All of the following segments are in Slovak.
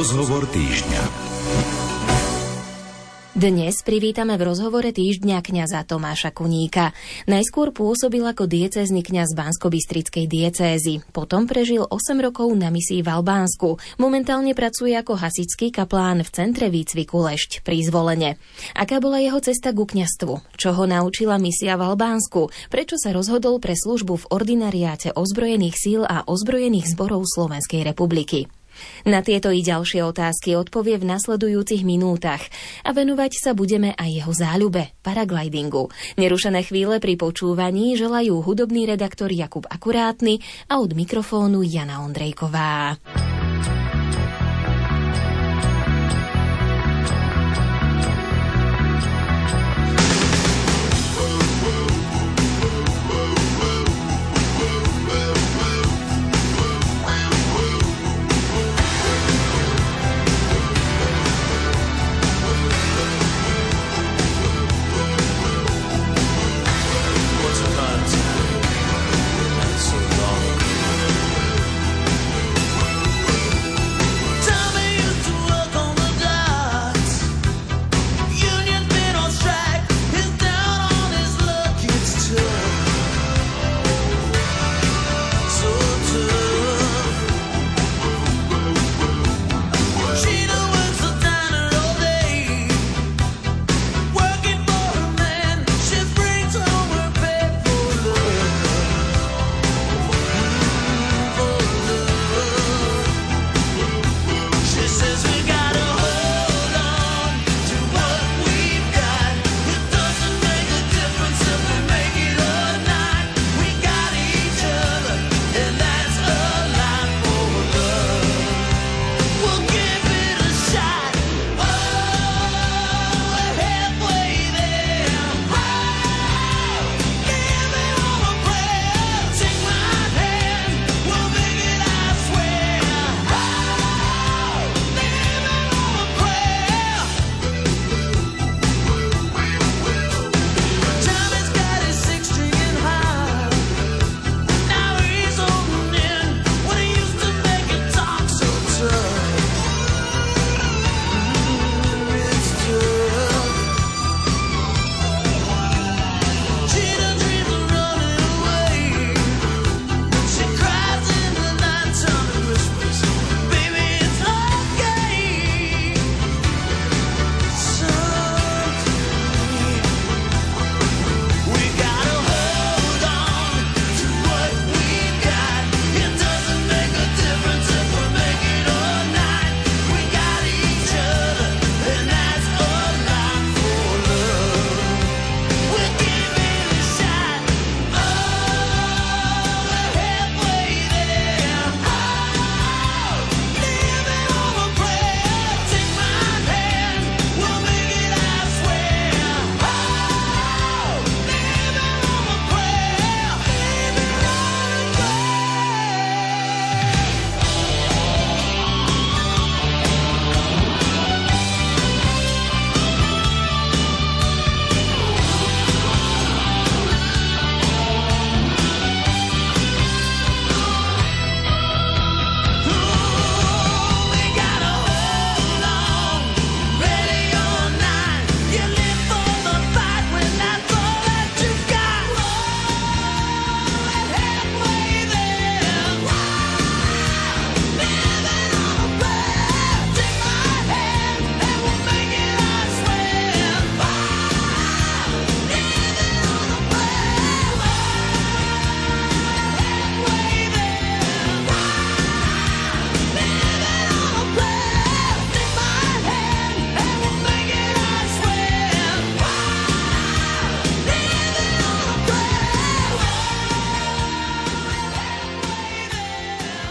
Rozhovor týždňa. Dnes privítame v rozhovore týždňa kňaza Tomáša Kuníka. Najskôr pôsobil ako diecézny kňaz Bansko-Bystrickej diecézy. Potom prežil 8 rokov na misii v Albánsku. Momentálne pracuje ako hasičský kaplán v centre výcviku Lešť pri zvolenie. Aká bola jeho cesta ku kňastvu? Čo ho naučila misia v Albánsku? Prečo sa rozhodol pre službu v ordinariáte ozbrojených síl a ozbrojených zborov Slovenskej republiky? Na tieto i ďalšie otázky odpovie v nasledujúcich minútach a venovať sa budeme aj jeho záľube, paraglidingu. Nerušené chvíle pri počúvaní želajú hudobný redaktor Jakub Akurátny a od mikrofónu Jana Ondrejková.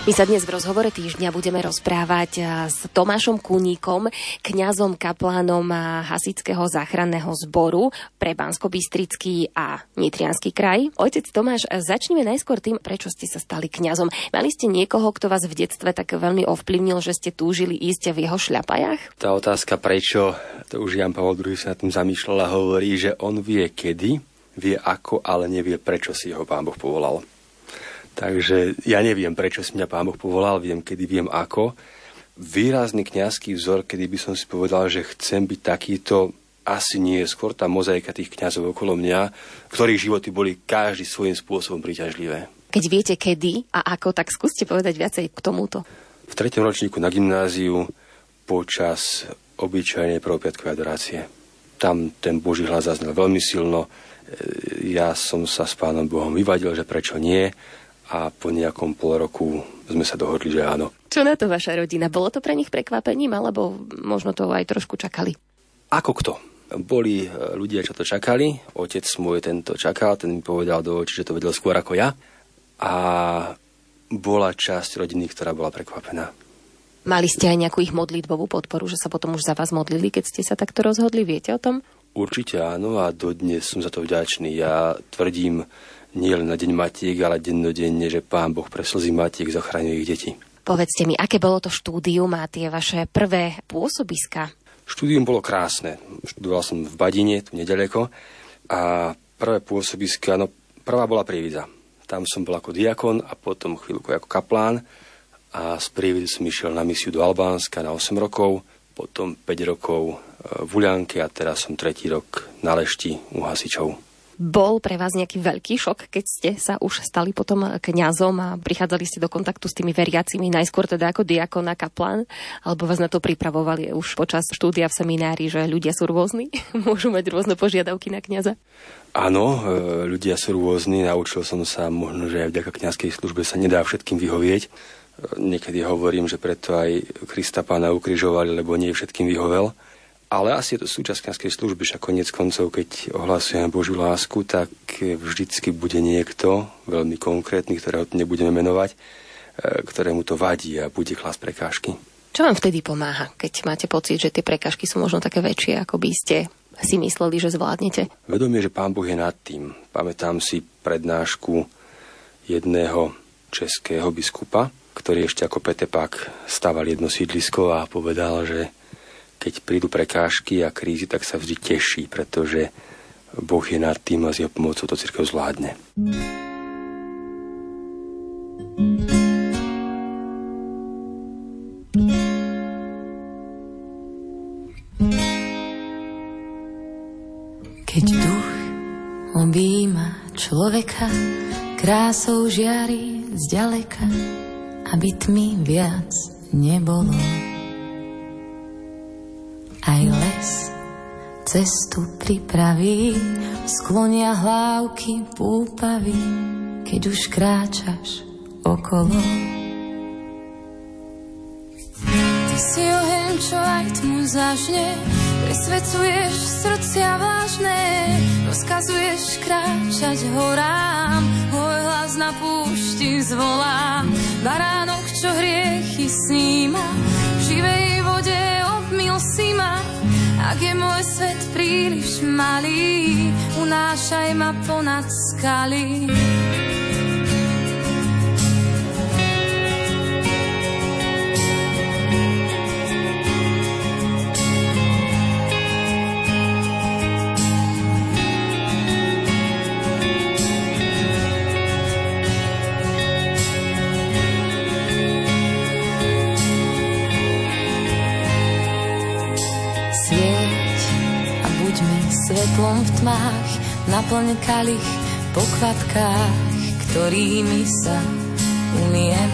My sa dnes v rozhovore týždňa budeme rozprávať s Tomášom Kuníkom, kňazom, kaplánom Hasického záchranného zboru pre bansko a Nitrianský kraj. Otec Tomáš, začneme najskôr tým, prečo ste sa stali kňazom. Mali ste niekoho, kto vás v detstve tak veľmi ovplyvnil, že ste túžili ísť v jeho šľapajach? Tá otázka prečo, to už Jan Pavel II sa nad tým zamýšľal a hovorí, že on vie kedy, vie ako, ale nevie prečo si ho pán Boh povolal. Takže ja neviem, prečo si mňa Pán Boh povolal, viem kedy, viem ako. výrazný kňazský vzor, kedy by som si povedal, že chcem byť takýto, asi nie skôr tá mozaika tých kňazov okolo mňa, ktorých životy boli každý svojím spôsobom príťažlivé. Keď viete kedy a ako, tak skúste povedať viacej k tomuto. V tretom ročníku na gymnáziu počas obyčajnej prvopiatkovej adorácie. Tam ten Boží hlas zaznel veľmi silno. E, ja som sa s pánom Bohom vyvadil, že prečo nie a po nejakom pol roku sme sa dohodli, že áno. Čo na to vaša rodina? Bolo to pre nich prekvapením, alebo možno to aj trošku čakali? Ako kto? Boli e, ľudia, čo to čakali. Otec môj tento čakal, ten mi povedal do očí, že to vedel skôr ako ja. A bola časť rodiny, ktorá bola prekvapená. Mali ste aj nejakú ich modlitbovú podporu, že sa potom už za vás modlili, keď ste sa takto rozhodli? Viete o tom? Určite áno a dodnes som za to vďačný. Ja tvrdím nie len na deň matiek, ale dennodenne, že pán Boh pre slzy matiek zachraňuje ich deti. Povedzte mi, aké bolo to štúdium a tie vaše prvé pôsobiska? Štúdium bolo krásne. Študoval som v Badine, tu nedaleko. A prvé pôsobiska, no prvá bola Prievidza. Tam som bol ako diakon a potom chvíľku ako kaplán. A z Prievidzy som išiel na misiu do Albánska na 8 rokov, potom 5 rokov e, v Ulianke a teraz som tretí rok na Lešti u hasičov. Bol pre vás nejaký veľký šok, keď ste sa už stali potom kňazom a prichádzali ste do kontaktu s tými veriacimi, najskôr teda ako diakon kaplan, alebo vás na to pripravovali už počas štúdia v seminári, že ľudia sú rôzni, môžu mať rôzne požiadavky na kňaza? Áno, e, ľudia sú rôzni, naučil som sa možno, že aj vďaka kňazskej službe sa nedá všetkým vyhovieť. E, niekedy hovorím, že preto aj Krista pána ukrižovali, lebo nie všetkým vyhovel. Ale asi je to súčasť kniazkej služby, že konec koncov, keď ohlasujeme Božiu lásku, tak vždycky bude niekto, veľmi konkrétny, ktorého nebudeme menovať, e, ktorému to vadí a bude klas prekážky. Čo vám vtedy pomáha, keď máte pocit, že tie prekážky sú možno také väčšie, ako by ste si mysleli, že zvládnete? Vedomie, že Pán Boh je nad tým. Pamätám si prednášku jedného českého biskupa, ktorý ešte ako Petepák staval jedno sídlisko a povedal, že keď prídu prekážky a krízy, tak sa vždy teší, pretože Boh je nad tým a s jeho pomocou to církev zvládne. Keď duch objíma človeka, krásou žiari zďaleka, aby tmy viac nebolo. Aj les cestu pripraví, sklonia hlávky púpavy, keď už kráčaš okolo. Ty si oheň, čo aj tmu zažne, presvedcuješ srdcia vážne, rozkazuješ kráčať horám, hoj hlas na púšti zvolá, baránok, čo hriechy sníma, ak je môj svet príliš malý, unášaj ma ponad skaly. Svetlom v tmách, naplň kalich po kvapkách, ktorými sa umiem.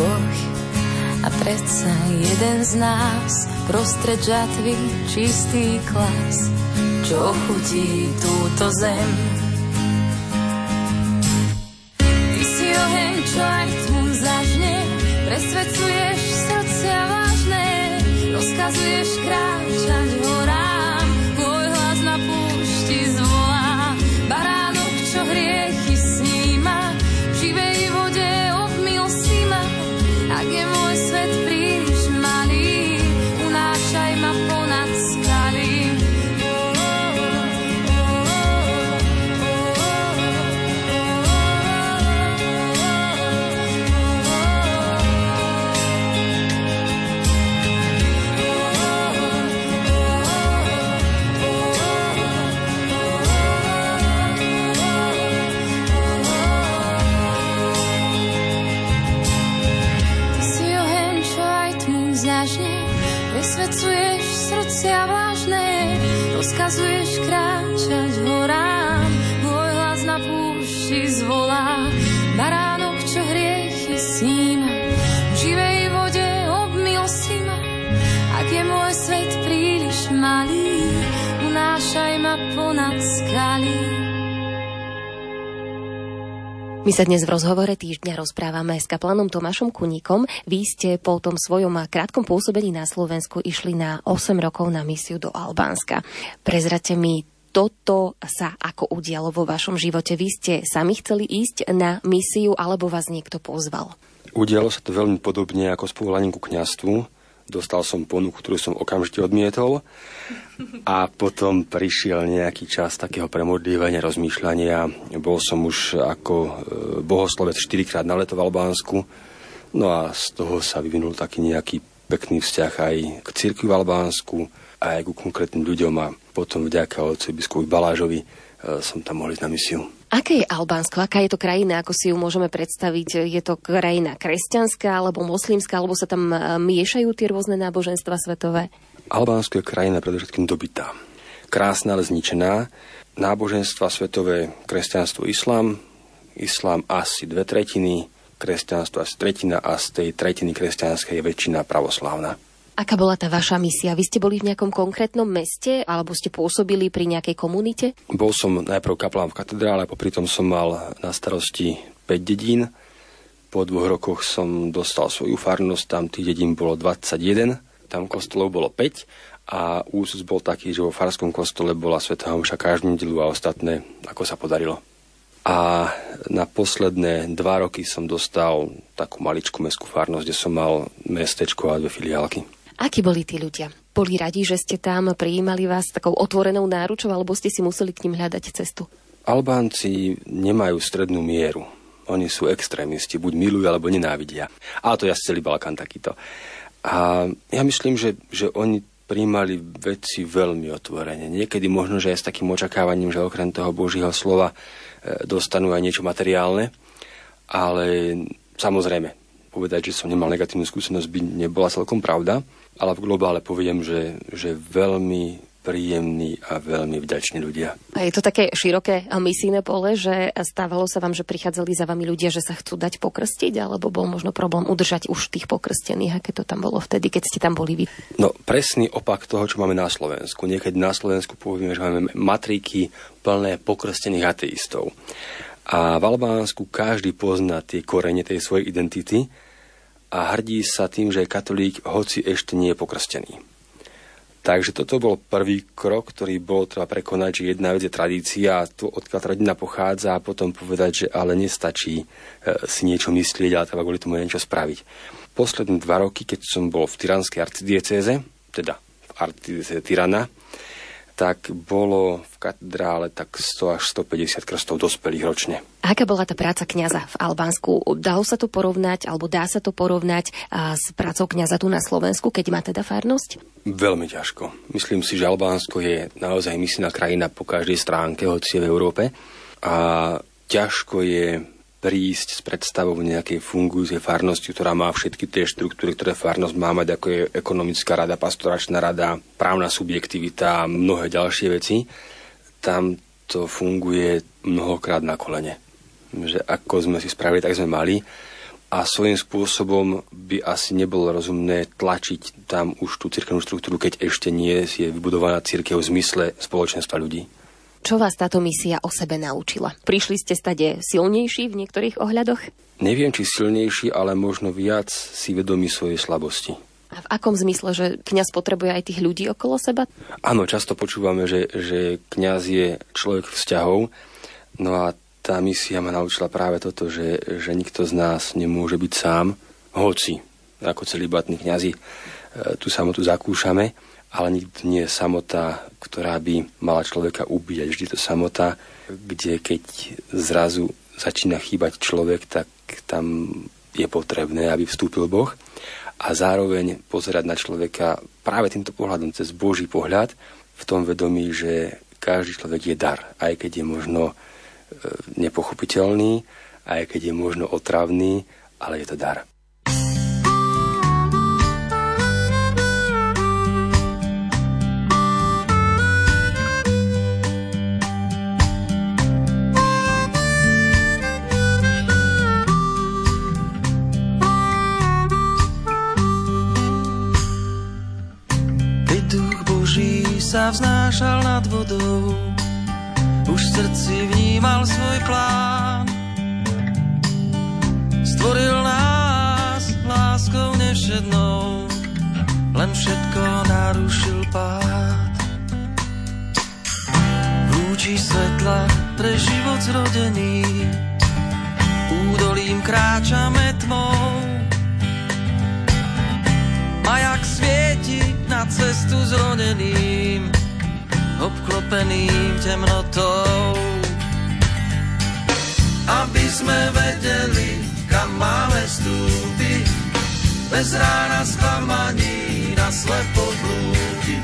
Boh a predsa jeden z nás prostred žatvy čistý klas, čo chutí túto zem. Ty si oheň, čo aj tmu zažne, vážne, rozkazuješ kráčať horám, My sa dnes v rozhovore týždňa rozprávame s kaplanom Tomášom Kuníkom. Vy ste po tom svojom krátkom pôsobení na Slovensku išli na 8 rokov na misiu do Albánska. Prezrate mi, toto sa ako udialo vo vašom živote? Vy ste sami chceli ísť na misiu alebo vás niekto pozval? Udialo sa to veľmi podobne ako s povolaním ku kňastvu. Dostal som ponuku, ktorú som okamžite odmietol a potom prišiel nejaký čas takého premodlívania, rozmýšľania. Bol som už ako e, bohoslovec 4 krát na leto v Albánsku. No a z toho sa vyvinul taký nejaký pekný vzťah aj k cirkvi v Albánsku, aj ku konkrétnym ľuďom a potom vďaka otcovi biskupovi Balážovi e, som tam mohol ísť na misiu. Aké je Albánsko? Aká je to krajina? Ako si ju môžeme predstaviť? Je to krajina kresťanská alebo moslimská? Alebo sa tam e, miešajú tie rôzne náboženstva svetové? Albánsko je krajina predovšetkým dobitá. Krásna, ale zničená. Náboženstva svetové, kresťanstvo, islám. Islám asi dve tretiny, kresťanstvo asi tretina a z tej tretiny kresťanskej je väčšina pravoslávna. Aká bola tá vaša misia? Vy ste boli v nejakom konkrétnom meste alebo ste pôsobili pri nejakej komunite? Bol som najprv kaplán v katedrále, popri tom som mal na starosti 5 dedín. Po dvoch rokoch som dostal svoju farnosť, tam tých dedín bolo 21 tam kostolov bolo 5 a úsus bol taký, že vo farskom kostole bola Svetá Homša každú nedelu a ostatné, ako sa podarilo. A na posledné dva roky som dostal takú maličkú mestskú farnosť, kde som mal mestečko a dve filiálky. Akí boli tí ľudia? Boli radi, že ste tam prijímali vás takou otvorenou náručou, alebo ste si museli k ním hľadať cestu? Albánci nemajú strednú mieru. Oni sú extrémisti, buď milujú, alebo nenávidia. Ale to ja celý Balkán takýto. A ja myslím, že, že oni príjmali veci veľmi otvorene. Niekedy možno, že aj s takým očakávaním, že okrem toho Božího slova e, dostanú aj niečo materiálne, ale samozrejme, povedať, že som nemal negatívnu skúsenosť, by nebola celkom pravda, ale v globále poviem, že, že veľmi príjemní a veľmi vďační ľudia. A je to také široké misijné pole, že stávalo sa vám, že prichádzali za vami ľudia, že sa chcú dať pokrstiť, alebo bol možno problém udržať už tých pokrstených, aké to tam bolo vtedy, keď ste tam boli vy? No, presný opak toho, čo máme na Slovensku. Niekedy na Slovensku povieme, že máme matriky plné pokrstených ateistov. A v Albánsku každý pozná tie korene tej svojej identity a hrdí sa tým, že je katolík, hoci ešte nie je pokrstený. Takže toto bol prvý krok, ktorý bol treba prekonať, že jedna vec je tradícia to, odkiaľ rodina pochádza a potom povedať, že ale nestačí e, si niečo myslieť, ale treba kvôli tomu niečo spraviť. Posledné dva roky, keď som bol v Tyranskej arcidiecéze, teda v arcidiecéze Tyrana, tak bolo v katedrále tak 100 až 150 krstov dospelých ročne. Aká bola tá práca kňaza v Albánsku? Dalo sa to porovnať, alebo dá sa to porovnať s prácou kňaza tu na Slovensku, keď má teda farnosť? Veľmi ťažko. Myslím si, že Albánsko je naozaj misijná krajina po každej stránke, hoci je v Európe. A ťažko je prísť s predstavou nejakej fungujúcej farnosti, ktorá má všetky tie štruktúry, ktoré farnosť má mať, ako je ekonomická rada, pastoračná rada, právna subjektivita a mnohé ďalšie veci. Tam to funguje mnohokrát na kolene. Že ako sme si spravili, tak sme mali. A svojím spôsobom by asi nebolo rozumné tlačiť tam už tú cirkevnú štruktúru, keď ešte nie je vybudovaná cirkev v zmysle spoločenstva ľudí. Čo vás táto misia o sebe naučila? Prišli ste stade silnejší v niektorých ohľadoch? Neviem, či silnejší, ale možno viac si vedomí svojej slabosti. A v akom zmysle, že kňaz potrebuje aj tých ľudí okolo seba? Áno, často počúvame, že, že kňaz je človek vzťahov, no a tá misia ma naučila práve toto, že, že nikto z nás nemôže byť sám, hoci ako celibatní kňazi e, tú samotu zakúšame, ale nikdy nie je samota, ktorá by mala človeka ubíjať. Vždy to samota, kde keď zrazu začína chýbať človek, tak tam je potrebné, aby vstúpil Boh a zároveň pozerať na človeka práve týmto pohľadom, cez Boží pohľad, v tom vedomí, že každý človek je dar, aj keď je možno e, nepochopiteľný, aj keď je možno otravný, ale je to dar. Sa vznášal nad vodou, už v srdci vnímal svoj plán. Stvoril nás láskou nevšednou, len všetko narušil pád. Lúči svetla pre život zrodený, údolím kráčame tmou. Majak svieti na cestu zroneným, obklopeným temnotou. Aby sme vedeli, kam máme stúpiť, bez rána sklamaní na slepo blúdi.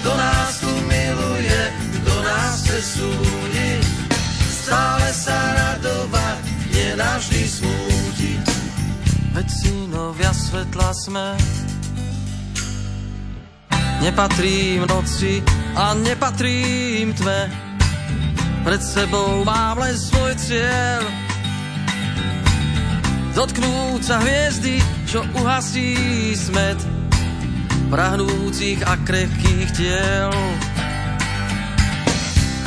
Kto nás tu miluje, kto nás chce súdiť, stále sa radovať, nenavždy smútiť. Veď synovia svetla sme, nepatrím noci a nepatrím tme. Pred sebou mám len svoj cieľ, dotknúť sa hviezdy, čo uhasí smet prahnúcich a krehkých tiel.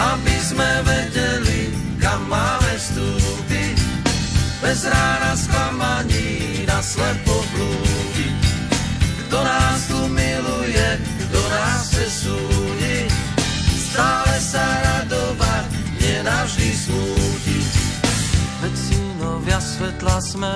Aby sme vedeli, kam máme vstúpiť, bez rána sklamaní na slepo blúdiť. Kto nás súdiť, stále sa radovať, nenavždy smútiť. Vecinovia svetla sme,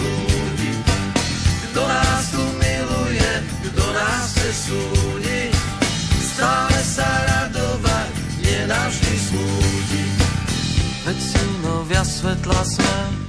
Veď synovia svetla sme,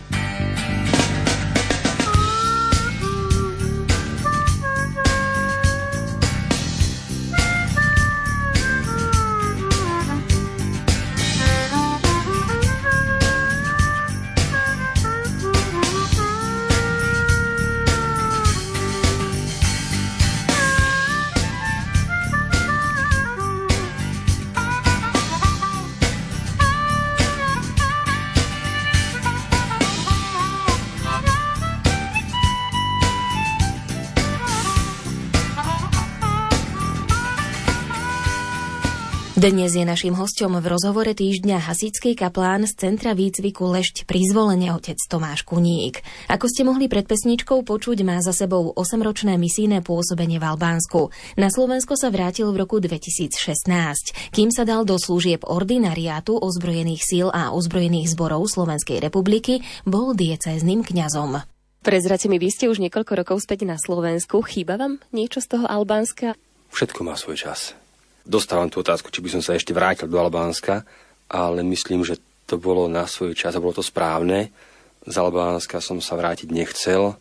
Dnes je našim hostom v rozhovore týždňa hasický kaplán z Centra výcviku Lešť pri zvolenie otec Tomáš Kuník. Ako ste mohli pred pesničkou počuť, má za sebou 8-ročné misijné pôsobenie v Albánsku. Na Slovensko sa vrátil v roku 2016. Kým sa dal do služieb ordinariátu ozbrojených síl a ozbrojených zborov Slovenskej republiky, bol diecézným kňazom. Prezrate mi, vy ste už niekoľko rokov späť na Slovensku. Chýba vám niečo z toho Albánska? Všetko má svoj čas. Dostávam tú otázku, či by som sa ešte vrátil do Albánska, ale myslím, že to bolo na svoj čas a bolo to správne. Z Albánska som sa vrátiť nechcel,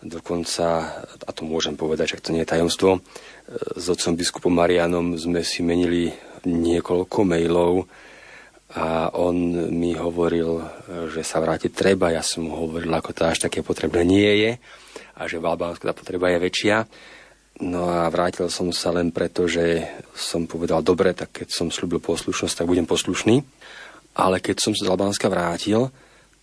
dokonca, a to môžem povedať, že to nie je tajomstvo, s otcom biskupom Marianom sme si menili niekoľko mailov a on mi hovoril, že sa vrátiť treba. Ja som mu hovoril, ako to až také potrebné nie je a že v Albánsku tá potreba je väčšia. No a vrátil som sa len preto, že som povedal, dobre, tak keď som slúbil poslušnosť, tak budem poslušný. Ale keď som sa z Albánska vrátil,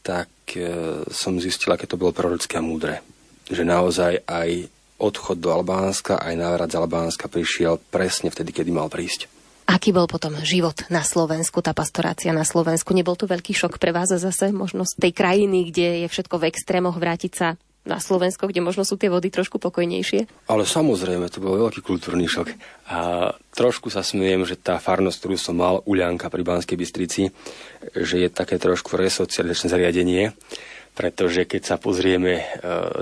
tak e, som zistil, aké to bolo prorocké a múdre. Že naozaj aj odchod do Albánska, aj návrat z Albánska prišiel presne vtedy, kedy mal prísť. Aký bol potom život na Slovensku, tá pastorácia na Slovensku? Nebol to veľký šok pre vás zase možno z tej krajiny, kde je všetko v extrémoch, vrátiť sa na Slovensko, kde možno sú tie vody trošku pokojnejšie? Ale samozrejme, to bol veľký kultúrny šok. A trošku sa smiem, že tá farnosť, ktorú som mal, Uľanka pri Banskej Bystrici, že je také trošku resocializačné zariadenie, pretože keď sa pozrieme e,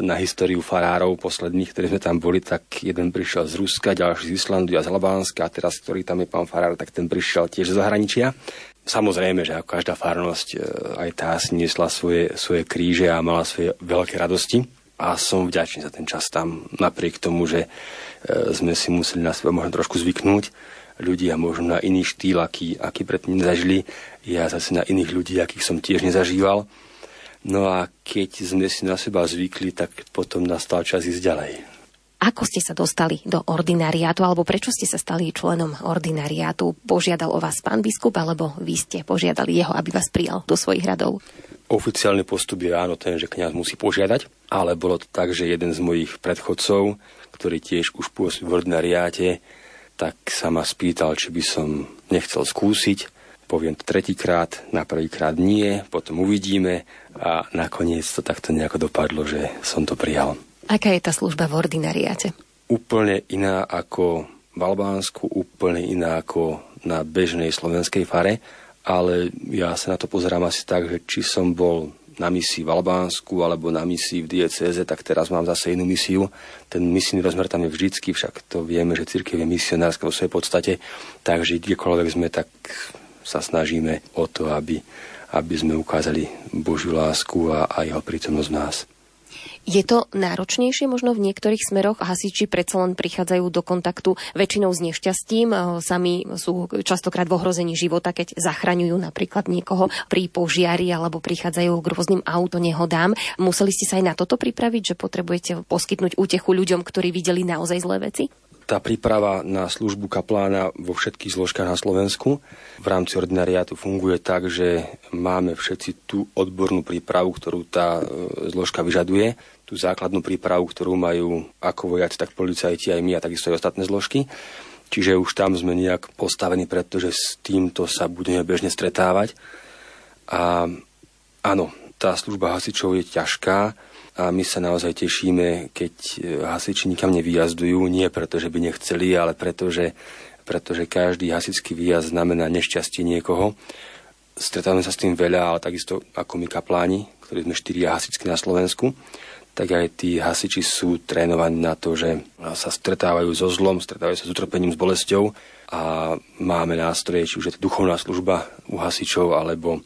na históriu farárov posledných, ktorí sme tam boli, tak jeden prišiel z Ruska, ďalší z Islandu a z Albánska a teraz, ktorý tam je pán farár, tak ten prišiel tiež z zahraničia. Samozrejme, že ako každá farnosť, e, aj tá si nesla svoje, svoje kríže a mala svoje veľké radosti. A som vďačný za ten čas tam, napriek tomu, že e, sme si museli na seba možno trošku zvyknúť. Ľudia možno na iný štýl, aký, aký predtým nezažili. Ja zase na iných ľudí, akých som tiež nezažíval. No a keď sme si na seba zvykli, tak potom nastal čas ísť ďalej. Ako ste sa dostali do ordinariátu, alebo prečo ste sa stali členom ordinariátu? Požiadal o vás pán biskup, alebo vy ste požiadali jeho, aby vás prijal do svojich radov? Oficiálny postup je áno ten, že kňaz musí požiadať, ale bolo to tak, že jeden z mojich predchodcov, ktorý tiež už pôsobil v ordinariáte, tak sa ma spýtal, či by som nechcel skúsiť. Poviem to tretíkrát, na prvýkrát nie, potom uvidíme a nakoniec to takto nejako dopadlo, že som to prijal. Aká je tá služba v ordinariáte? Úplne iná ako v Albánsku, úplne iná ako na bežnej slovenskej fare, ale ja sa na to pozerám asi tak, že či som bol na misii v Albánsku alebo na misii v diecéze, tak teraz mám zase inú misiu. Ten misijný rozmer tam je vždycky, však to vieme, že církev je misionárska vo svojej podstate, takže kdekoľvek sme, tak sa snažíme o to, aby, aby sme ukázali Božiu lásku a, a jeho prítomnosť v nás. Je to náročnejšie možno v niektorých smeroch? Hasiči predsa len prichádzajú do kontaktu väčšinou s nešťastím. E, sami sú častokrát v ohrození života, keď zachraňujú napríklad niekoho pri požiari alebo prichádzajú k rôznym autonehodám. Museli ste sa aj na toto pripraviť, že potrebujete poskytnúť útechu ľuďom, ktorí videli naozaj zlé veci? Tá príprava na službu kaplána vo všetkých zložkách na Slovensku v rámci ordinariátu funguje tak, že máme všetci tú odbornú prípravu, ktorú tá e, zložka vyžaduje tú základnú prípravu, ktorú majú ako vojaci, tak policajti aj my a takisto aj ostatné zložky. Čiže už tam sme nejak postavení, pretože s týmto sa budeme bežne stretávať. A áno, tá služba hasičov je ťažká a my sa naozaj tešíme, keď hasiči nikam nevyjazdujú, nie preto, že by nechceli, ale preto, že, pretože každý hasičský výjazd znamená nešťastie niekoho. Stretávame sa s tým veľa, ale takisto ako my kapláni, ktorí sme štyria hasičky na Slovensku tak aj tí hasiči sú trénovaní na to, že sa stretávajú so zlom, stretávajú sa s utrpením, s bolesťou a máme nástroje, či už je to duchovná služba u hasičov, alebo,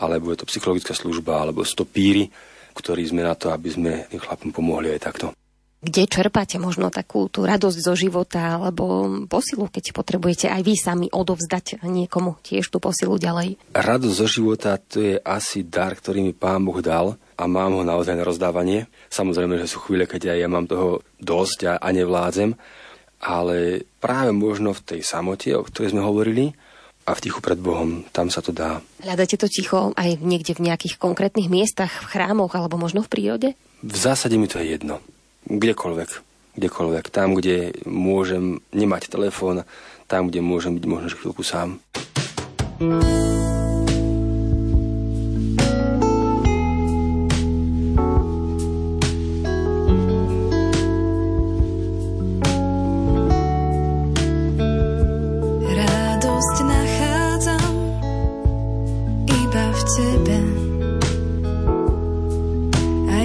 alebo je to psychologická služba, alebo stopíry, ktorí sme na to, aby sme tým chlapom pomohli aj takto. Kde čerpáte možno takú tú radosť zo života alebo posilu, keď potrebujete aj vy sami odovzdať niekomu tiež tú posilu ďalej? Radosť zo života to je asi dar, ktorý mi Pán Boh dal a mám ho naozaj na rozdávanie. Samozrejme, že sú chvíle, keď aj ja mám toho dosť a, a nevládzem, ale práve možno v tej samote, o ktorej sme hovorili, a v tichu pred Bohom, tam sa to dá. Hľadáte to ticho aj niekde v nejakých konkrétnych miestach, v chrámoch alebo možno v prírode? V zásade mi to je jedno. Kdekoľvek. Kdekoľvek. Tam, kde môžem nemať telefón, tam, kde môžem byť možno chvíľku sám.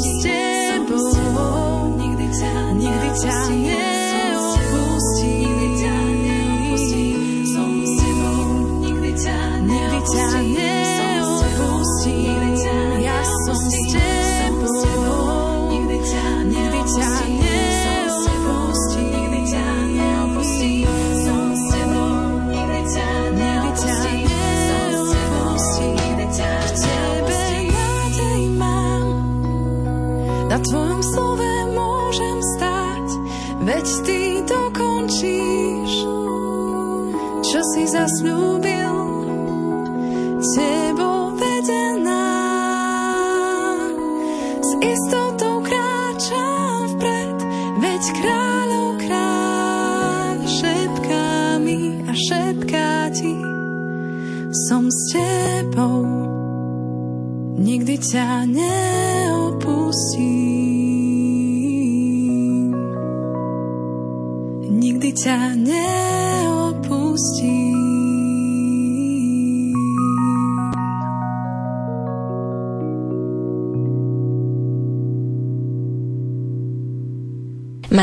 ja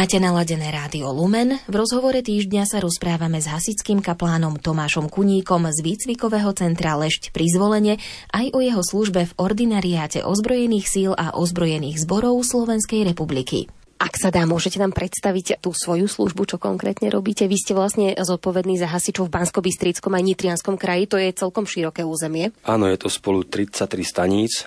Máte naladené rádio Lumen. V rozhovore týždňa sa rozprávame s hasickým kaplánom Tomášom Kuníkom z výcvikového centra Lešť pri zvolenie aj o jeho službe v ordinariáte ozbrojených síl a ozbrojených zborov Slovenskej republiky. Ak sa dá, môžete nám predstaviť tú svoju službu, čo konkrétne robíte? Vy ste vlastne zodpovední za hasičov v Bansko-Bystrickom aj Nitrianskom kraji, to je celkom široké územie. Áno, je to spolu 33 staníc,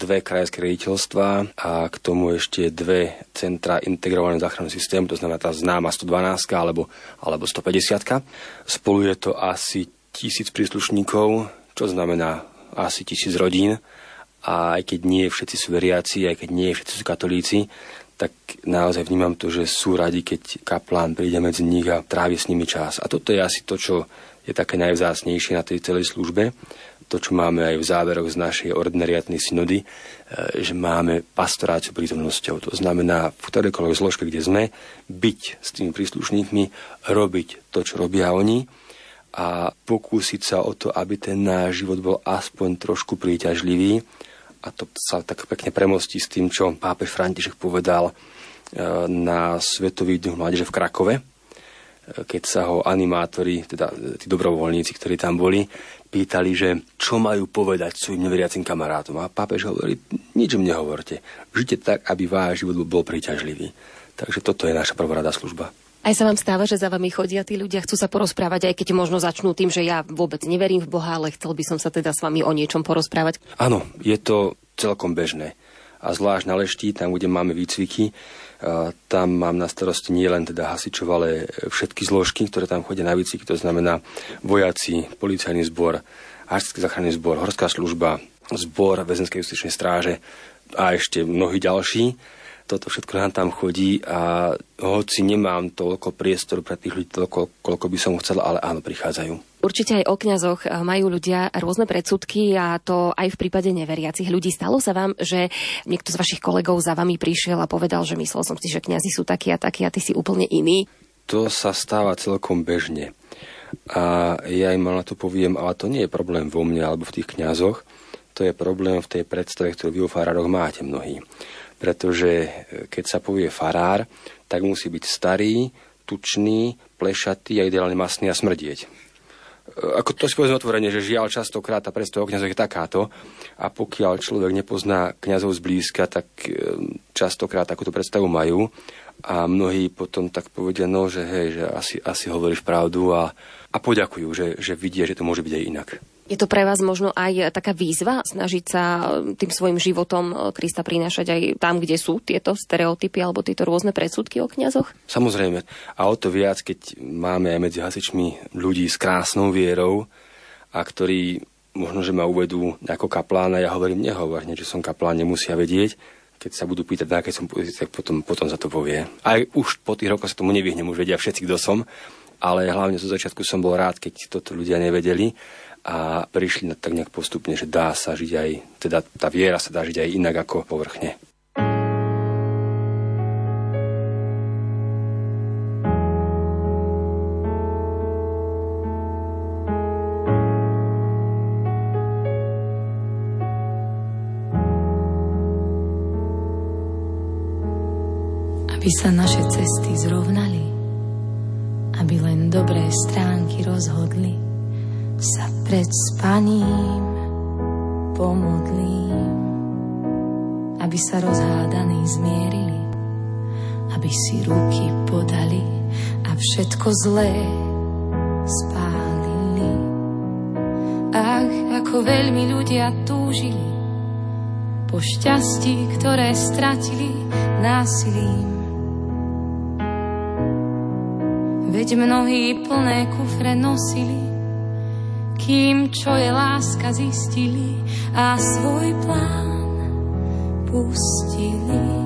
dve krajské riaditeľstva a k tomu ešte dve centra integrovaného záchranného systému, to znamená tá známa 112 alebo, alebo 150. Spolu je to asi tisíc príslušníkov, čo znamená asi tisíc rodín. A aj keď nie všetci sú veriaci, aj keď nie všetci sú katolíci, tak naozaj vnímam to, že sú radi, keď kaplán príde medzi nich a trávi s nimi čas. A toto je asi to, čo je také najvzácnejšie na tej celej službe. To, čo máme aj v záveroch z našej ordinariatnej synody, e, že máme pastoráciu prítomnosťou. To znamená, v ktorejkoľvek zložke, kde sme, byť s tými príslušníkmi, robiť to, čo robia oni a pokúsiť sa o to, aby ten náš život bol aspoň trošku príťažlivý, a to sa tak pekne premostí s tým, čo pápež František povedal e, na Svetový dňu mládeže v Krakove, keď sa ho animátori, teda tí dobrovoľníci, ktorí tam boli, pýtali, že čo majú povedať svojim neveriacim kamarátom. A pápež hovorí, nič im nehovorte. Žite tak, aby váš život bol príťažlivý. Takže toto je naša prvorada služba. Aj sa vám stáva, že za vami chodia tí ľudia, chcú sa porozprávať, aj keď možno začnú tým, že ja vôbec neverím v Boha, ale chcel by som sa teda s vami o niečom porozprávať. Áno, je to celkom bežné. A zvlášť na lešti, tam, kde máme výcviky, Tam mám na starosti nielen teda hasičov, ale všetky zložky, ktoré tam chodia na výcvik, to znamená vojaci, policajný zbor, hasičský záchranný zbor, horská služba, zbor väzenskej justičnej stráže a ešte mnohí ďalší toto všetko nám tam chodí a hoci nemám toľko priestoru pre tých ľudí, toľko, koľko by som chcel, ale áno, prichádzajú. Určite aj o kňazoch majú ľudia rôzne predsudky a to aj v prípade neveriacich ľudí. Stalo sa vám, že niekto z vašich kolegov za vami prišiel a povedal, že myslel som si, že kňazi sú takí a takí a ty si úplne iný? To sa stáva celkom bežne. A ja im na to poviem, ale to nie je problém vo mne alebo v tých kňazoch, to je problém v tej predstave, ktorú vy o máte mnohí pretože e, keď sa povie farár, tak musí byť starý, tučný, plešatý a ideálne masný a smrdieť. E, ako to si povedzme otvorene, že žiaľ častokrát tá predstava o kniazoch je takáto a pokiaľ človek nepozná kňazov zblízka, tak e, častokrát takúto predstavu majú a mnohí potom tak povedia, no, že hej, že asi, asi hovoríš pravdu a, a poďakujú, že, že vidia, že to môže byť aj inak. Je to pre vás možno aj taká výzva snažiť sa e, tým svojim životom e, Krista prinášať aj tam, kde sú tieto stereotypy alebo tieto rôzne predsudky o kňazoch? Samozrejme. A o to viac, keď máme aj medzi hasičmi ľudí s krásnou vierou a ktorí možno, že ma uvedú ako kaplána, ja hovorím, nehovor, že som kaplán, nemusia vedieť, keď sa budú pýtať, na aké som pozícii, tak potom, potom za to povie. Aj už po tých rokoch sa tomu nevyhnem, už vedia všetci, kto som, ale hlavne zo začiatku som bol rád, keď toto ľudia nevedeli a prišli na tak nejak postupne, že dá sa žiť aj, teda tá viera sa dá žiť aj inak ako povrchne. Aby sa naše cesty zrovnali, aby len dobré stránky rozhodli, sa pred spaním pomodlím, aby sa rozhádaní zmierili, aby si ruky podali a všetko zlé spálili. Ach, ako veľmi ľudia túžili po šťastí, ktoré stratili násilím. Veď mnohí plné kufre nosili kým čo je láska zistili a svoj plán pustili.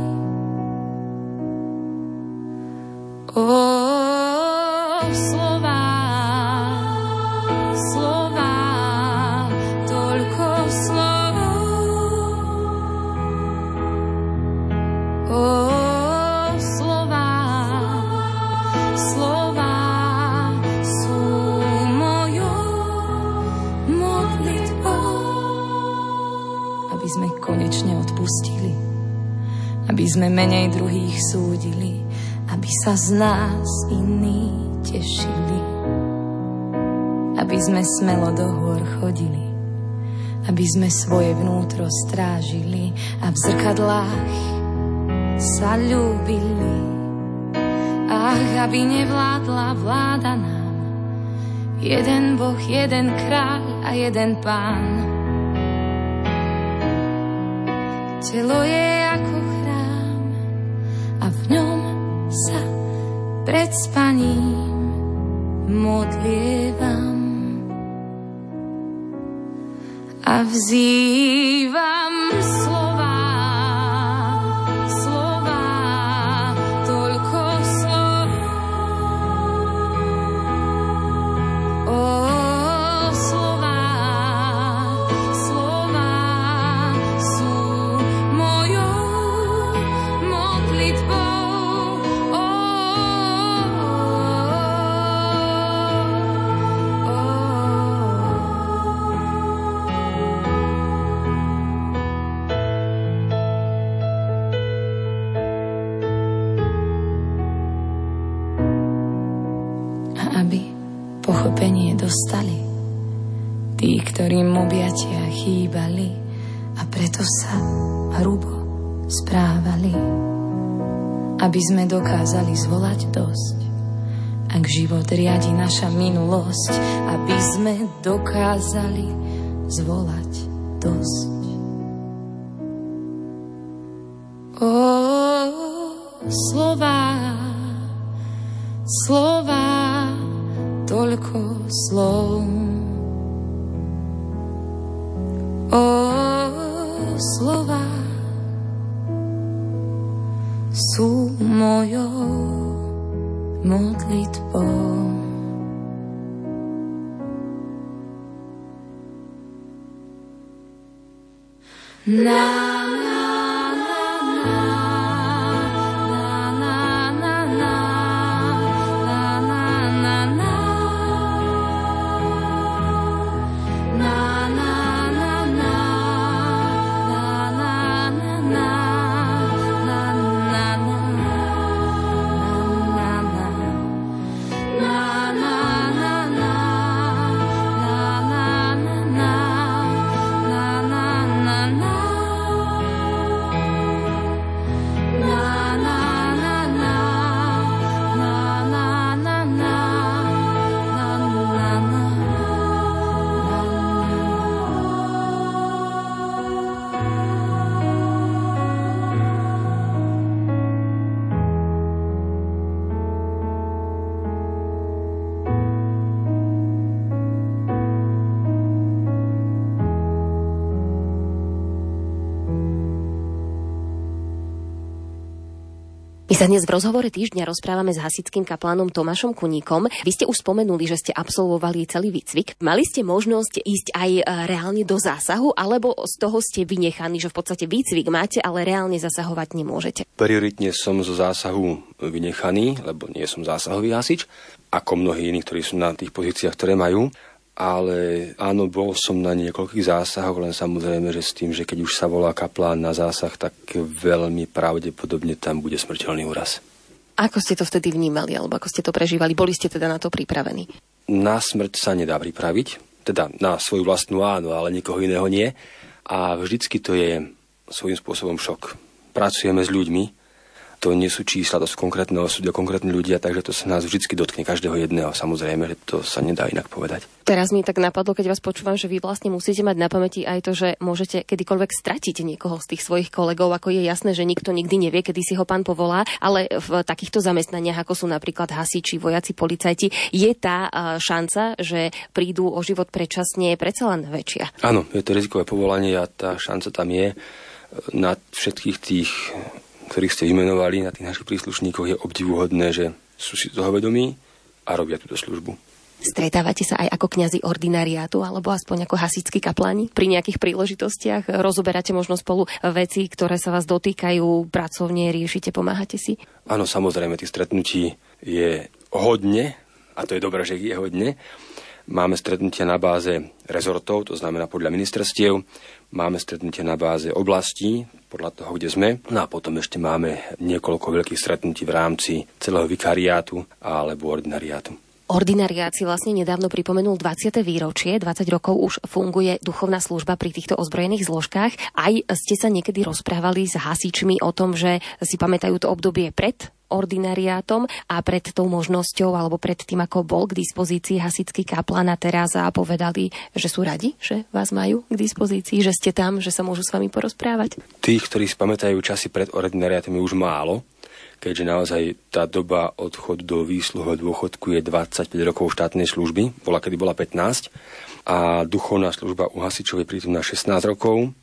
Menej druhých súdili, aby sa z nás iní tešili. Aby sme smelo do hôr chodili, aby sme svoje vnútro strážili a v zrkadlách sa ľúbili. Ach, aby nevládla vláda nám, jeden Boh, jeden kráľ a jeden pán. Telo je ako pred spaním modlievam a vzývam dostali. Aby sme dokázali zvolať dosť. Ak život riadi naša minulosť, aby sme dokázali zvolať dosť. Oh, slova, slova, toľko slov. O slova sú mojou modlitbou. Na dnes v rozhovore týždňa rozprávame s hasickým kaplánom Tomášom Kuníkom. Vy ste už spomenuli, že ste absolvovali celý výcvik. Mali ste možnosť ísť aj e, reálne do zásahu, alebo z toho ste vynechaní, že v podstate výcvik máte, ale reálne zasahovať nemôžete? Prioritne som zo zásahu vynechaný, lebo nie som zásahový hasič, ako mnohí iní, ktorí sú na tých pozíciách, ktoré majú ale áno, bol som na niekoľkých zásahoch, len samozrejme, že s tým, že keď už sa volá kaplán na zásah, tak veľmi pravdepodobne tam bude smrteľný úraz. Ako ste to vtedy vnímali, alebo ako ste to prežívali? Boli ste teda na to pripravení? Na smrť sa nedá pripraviť, teda na svoju vlastnú áno, ale nikoho iného nie. A vždycky to je svojím spôsobom šok. Pracujeme s ľuďmi, to nie sú čísla, to sú konkrétne osudy konkrétne ľudia, takže to sa nás vždy dotkne každého jedného. Samozrejme, že to sa nedá inak povedať. Teraz mi tak napadlo, keď vás počúvam, že vy vlastne musíte mať na pamäti aj to, že môžete kedykoľvek stratiť niekoho z tých svojich kolegov, ako je jasné, že nikto nikdy nevie, kedy si ho pán povolá, ale v takýchto zamestnaniach, ako sú napríklad hasiči, vojaci, policajti, je tá šanca, že prídu o život predčasne predsa len väčšia. Áno, je to rizikové povolanie a tá šanca tam je na všetkých tých ktorých ste vymenovali na tých našich príslušníkoch, je obdivuhodné, že sú si toho vedomí a robia túto službu. Stretávate sa aj ako kňazi ordinariátu alebo aspoň ako hasickí kapláni pri nejakých príležitostiach? Rozoberáte možno spolu veci, ktoré sa vás dotýkajú, pracovne riešite, pomáhate si? Áno, samozrejme, tých stretnutí je hodne a to je dobré, že ich je hodne. Máme stretnutia na báze rezortov, to znamená podľa ministerstiev. Máme stretnutia na báze oblastí, podľa toho, kde sme. No a potom ešte máme niekoľko veľkých stretnutí v rámci celého vikariátu alebo ordinariátu. Ordinariát si vlastne nedávno pripomenul 20. výročie, 20 rokov už funguje duchovná služba pri týchto ozbrojených zložkách. Aj ste sa niekedy rozprávali s hasičmi o tom, že si pamätajú to obdobie pred ordinariátom a pred tou možnosťou alebo pred tým, ako bol k dispozícii hasický kaplan a teraz a povedali, že sú radi, že vás majú k dispozícii, že ste tam, že sa môžu s vami porozprávať? Tých, ktorí si pamätajú časy pred ordinariátom je už málo, keďže naozaj tá doba odchod do výsluhového dôchodku je 25 rokov štátnej služby, bola kedy bola 15 a duchovná služba u hasičov je pritom na 16 rokov.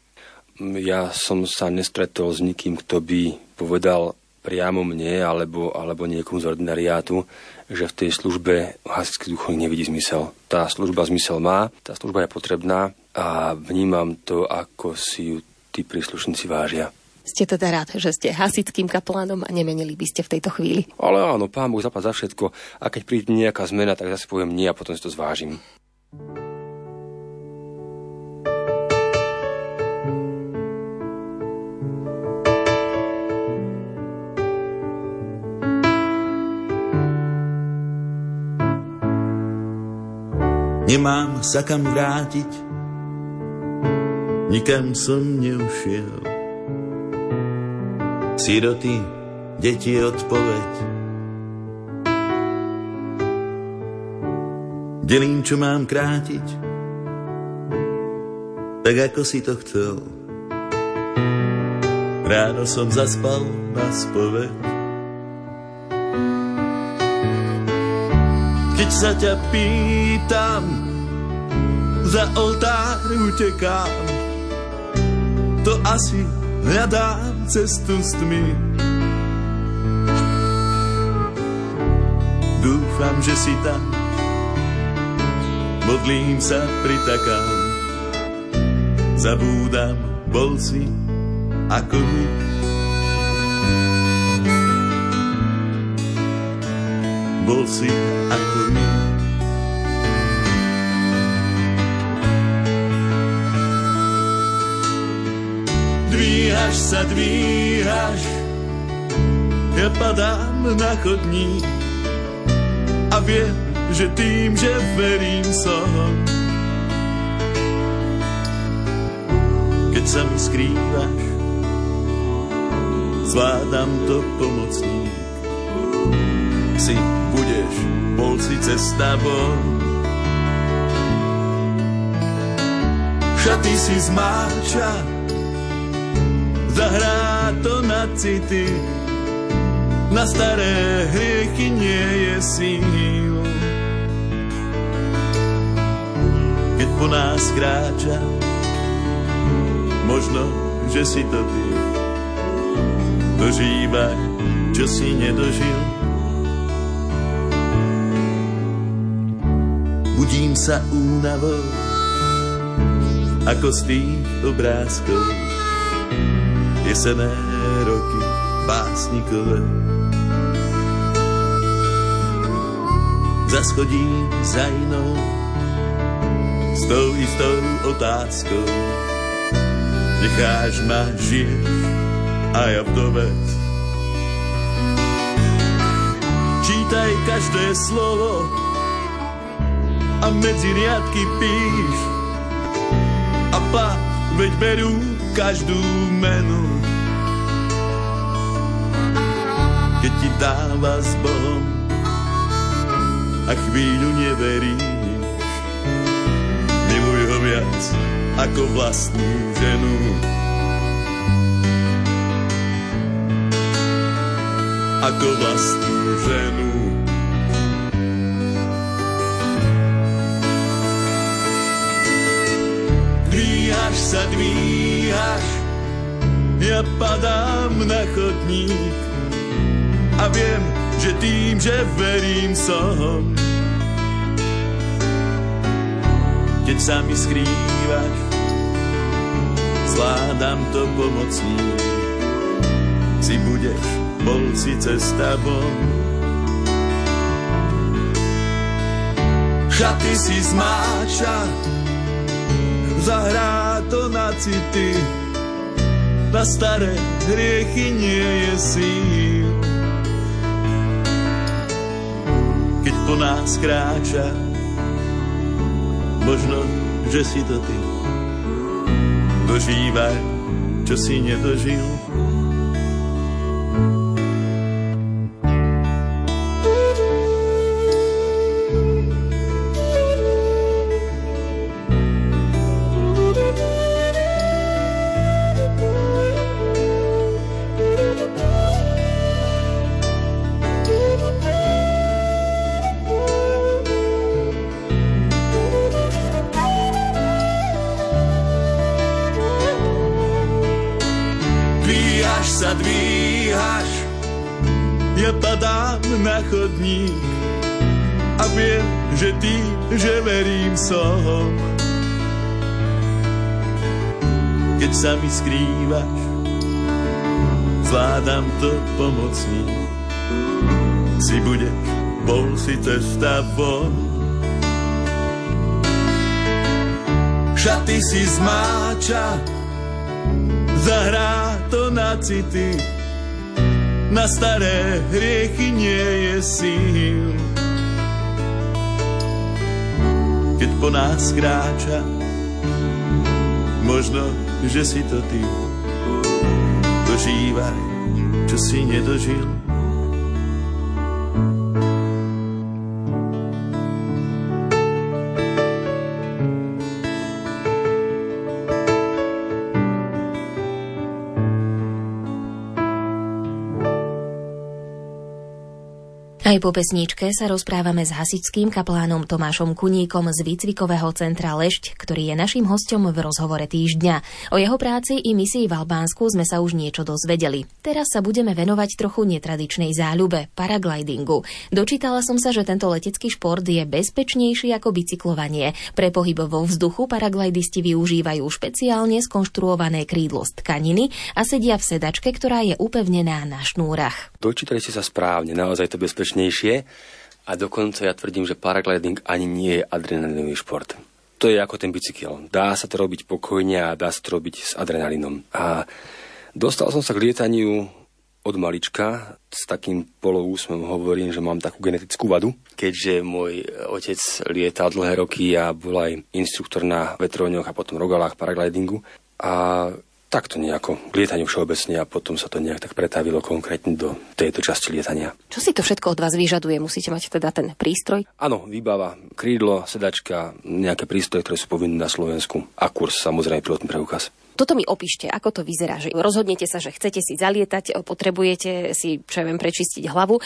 Ja som sa nestretol s nikým, kto by povedal, priamo mne alebo, alebo niekomu z ordinariátu, že v tej službe hasičský duchovný nevidí zmysel. Tá služba zmysel má, tá služba je potrebná a vnímam to, ako si ju tí príslušníci vážia. Ste teda rád, že ste hasickým kaplánom a nemenili by ste v tejto chvíli? Ale áno, pán Boh zapad za všetko. A keď príde nejaká zmena, tak zase poviem nie a potom si to zvážim. Nemám sa kam vrátiť, nikam som neušiel. Siroty, deti odpoveď. Delím, čo mám krátiť, tak ako si to chcel. Ráno som zaspal na spoveď. Keď sa ťa pýtam, za oltár utekám. To asi hľadám cestu s tmy. Dúfam, že si tam, modlím sa, pritakám, zabúdam, bol si ako my. Bol si ako my. Dvíhaš sa, dvíhaš, ja padám na chodník a viem, že tým, že verím som, keď sa mi skrývaš, zvládam to pomocník. Si budeš, bol si cesta von. Šaty si zmáča, zahrá to na city, na staré hriechy nie je síl. Keď po nás kráča, možno, že si to ty. Dožívaj, čo si nedožil. Budím sa únavou, ako z tých obrázkov. Jesené roky básnikové. Zaschodím za inou, s tou istou otázkou necháš ma žiť a ja vdovec. Čítaj každé slovo a medzi riadky píš a pa, veď berú každú menu. Keď ti dáva s Bohom a chvíľu neveríš, miluj ho viac ako vlastnú ženu. Ako vlastnú ženu. Dvíhaš sa, dvíhaš, ja padám na chodník a viem, že tým, že verím som, keď sa mi skrývaš, zvládam to pomocník. Si budeš, bol si cesta von. Šaty si zmáča, zahrá to na city, na staré hriechy nie je síl. Keď po nás kráča, možno, že si to ty. Dožívaj, čo si nedožil. Skrývaš, zvládam to pomocník. Si budeš, bol si cesta von. Šaty si zmáča, zahrá to na city, na staré hriechy nie je síl. Keď po nás kráča, možno, že si to ty. Dožívaj, čo si nedožil. Aj po pesničke sa rozprávame s hasičským kaplánom Tomášom Kuníkom z výcvikového centra Lešť, ktorý je našim hostom v rozhovore týždňa. O jeho práci i misii v Albánsku sme sa už niečo dozvedeli. Teraz sa budeme venovať trochu netradičnej záľube, paraglidingu. Dočítala som sa, že tento letecký šport je bezpečnejší ako bicyklovanie. Pre pohyb vo vzduchu paraglidisti využívajú špeciálne skonštruované krídlo z tkaniny a sedia v sedačke, ktorá je upevnená na šnúrach. Dočítali ste sa správne, naozaj to bezpečné bezpečnejšie a dokonca ja tvrdím, že paragliding ani nie je adrenalinový šport. To je ako ten bicykel. Dá sa to robiť pokojne a dá sa to robiť s adrenalinom. A dostal som sa k lietaniu od malička s takým poloúsmom hovorím, že mám takú genetickú vadu, keďže môj otec lietal dlhé roky a bol aj inštruktor na vetrovňoch a potom rogalách paraglidingu. A takto nejako k lietaniu všeobecne a potom sa to nejak tak pretavilo konkrétne do tejto časti lietania. Čo si to všetko od vás vyžaduje? Musíte mať teda ten prístroj? Áno, výbava, krídlo, sedačka, nejaké prístroje, ktoré sú povinné na Slovensku a kurz samozrejme pilotný preukaz. Toto mi opíšte, ako to vyzerá, že rozhodnete sa, že chcete si zalietať, potrebujete si, čo ja viem, prečistiť hlavu,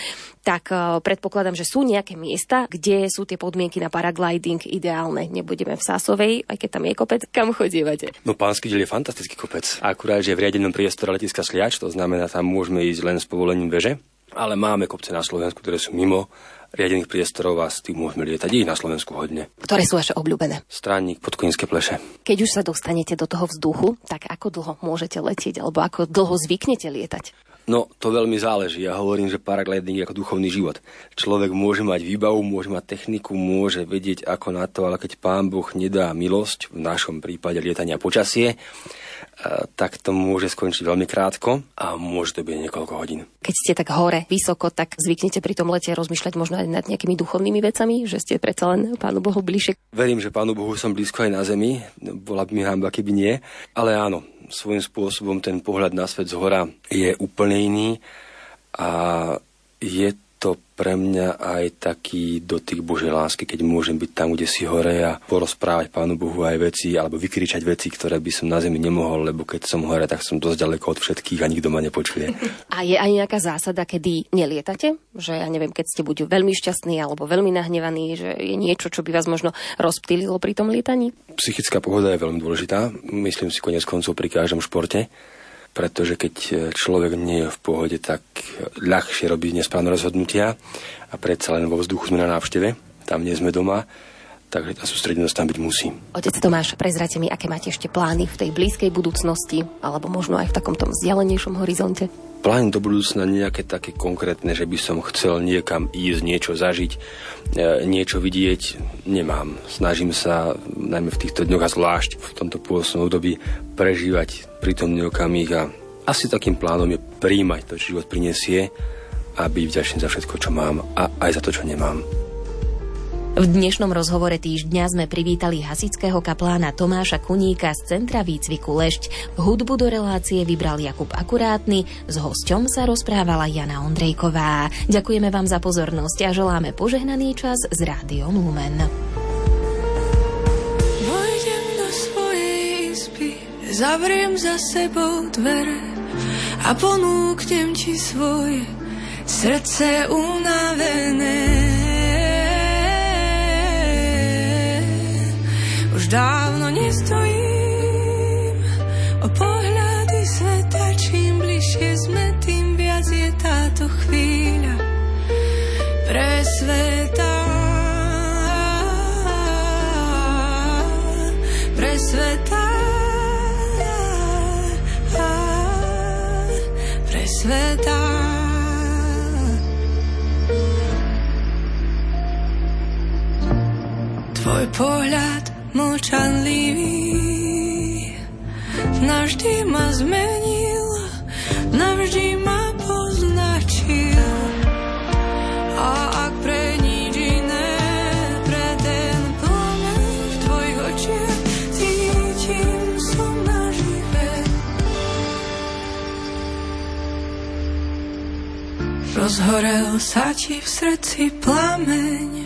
tak uh, predpokladám, že sú nejaké miesta, kde sú tie podmienky na paragliding ideálne. Nebudeme v Sásovej, aj keď tam je kopec, kam chodievate. No pánsky diel je fantastický kopec. Akurát, že v riadenom priestore letiska Sliač, to znamená, tam môžeme ísť len s povolením veže, ale máme kopce na Slovensku, ktoré sú mimo riadených priestorov a s tým môžeme lietať ich na Slovensku hodne. Ktoré sú vaše obľúbené? Stránnik podkoinské pleše. Keď už sa dostanete do toho vzduchu, tak ako dlho môžete letieť alebo ako dlho zvyknete lietať? No, to veľmi záleží. Ja hovorím, že paragliding je ako duchovný život. Človek môže mať výbavu, môže mať techniku, môže vedieť ako na to, ale keď pán Boh nedá milosť, v našom prípade lietania počasie, tak to môže skončiť veľmi krátko a môže to byť niekoľko hodín. Keď ste tak hore, vysoko, tak zvyknete pri tom lete rozmýšľať možno aj nad nejakými duchovnými vecami, že ste predsa len Pánu Bohu bližšie. Verím, že Pánu Bohu som blízko aj na zemi, bola by mi hamba, keby nie, ale áno, svojím spôsobom ten pohľad na svet z hora je úplne iný a je to pre mňa aj taký dotyk Božej lásky, keď môžem byť tam, kde si hore a porozprávať Pánu Bohu aj veci, alebo vykričať veci, ktoré by som na zemi nemohol, lebo keď som hore, tak som dosť ďaleko od všetkých a nikto ma nepočuje. A je aj nejaká zásada, kedy nelietate? Že ja neviem, keď ste buď veľmi šťastní alebo veľmi nahnevaní, že je niečo, čo by vás možno rozptýlilo pri tom lietaní? Psychická pohoda je veľmi dôležitá. Myslím si konec koncov pri každom športe pretože keď e, človek nie je v pohode, tak ľahšie robí nesprávne rozhodnutia a predsa len vo vzduchu sme na návšteve, tam nie sme doma, takže tá sústredenosť tam byť musí. Otec Tomáš, prezrate mi, aké máte ešte plány v tej blízkej budúcnosti, alebo možno aj v takom tom vzdialenejšom horizonte? Plány do budúcna nejaké také konkrétne, že by som chcel niekam ísť, niečo zažiť, e, niečo vidieť, nemám. Snažím sa, najmä v týchto dňoch a zvlášť v tomto pôsobnom období, prežívať prítomný okamih a asi takým plánom je príjmať to, čo život prinesie a byť vďačný za všetko, čo mám a aj za to, čo nemám. V dnešnom rozhovore týždňa sme privítali hasického kaplána Tomáša Kuníka z Centra výcviku Lešť. Hudbu do relácie vybral Jakub Akurátny, s hosťom sa rozprávala Jana Ondrejková. Ďakujeme vám za pozornosť a želáme požehnaný čas s Rádiom Lumen. Vojdem do svojej izby, zavriem za sebou dvere a ponúknem ti svoje srdce unavené. Dávno nestojím o pohľady sveta, čím bližšie sme, tým viac je táto chvíľa pre sveta. Pre sveta. Pre sveta. Tvoj pohľad mlčanlivý. Navždy ma zmenil, navždy ma poznačil. A ak pre nič iné, pre ten plamen v tvojich očiach cítim som nažive. Rozhorel sa ti v srdci plameň,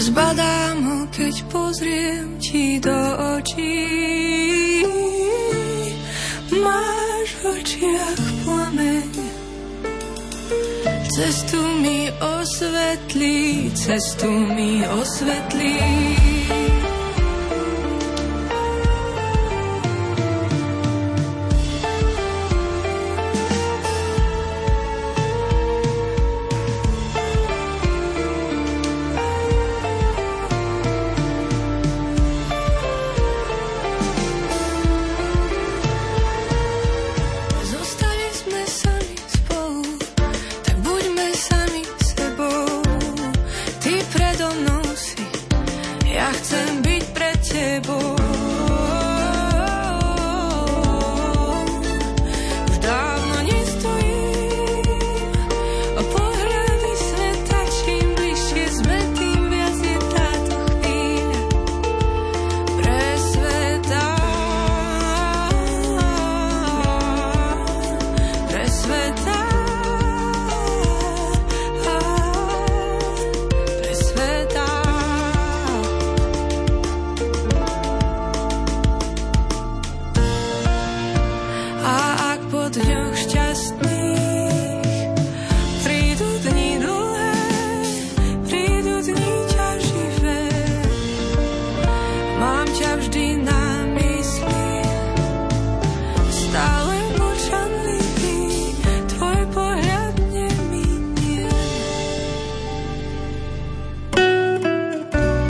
Zbadám ho, keď pozriem ti do očí. Máš v očiach plameň, Cestu mi osvetlí, cestu mi osvetlí.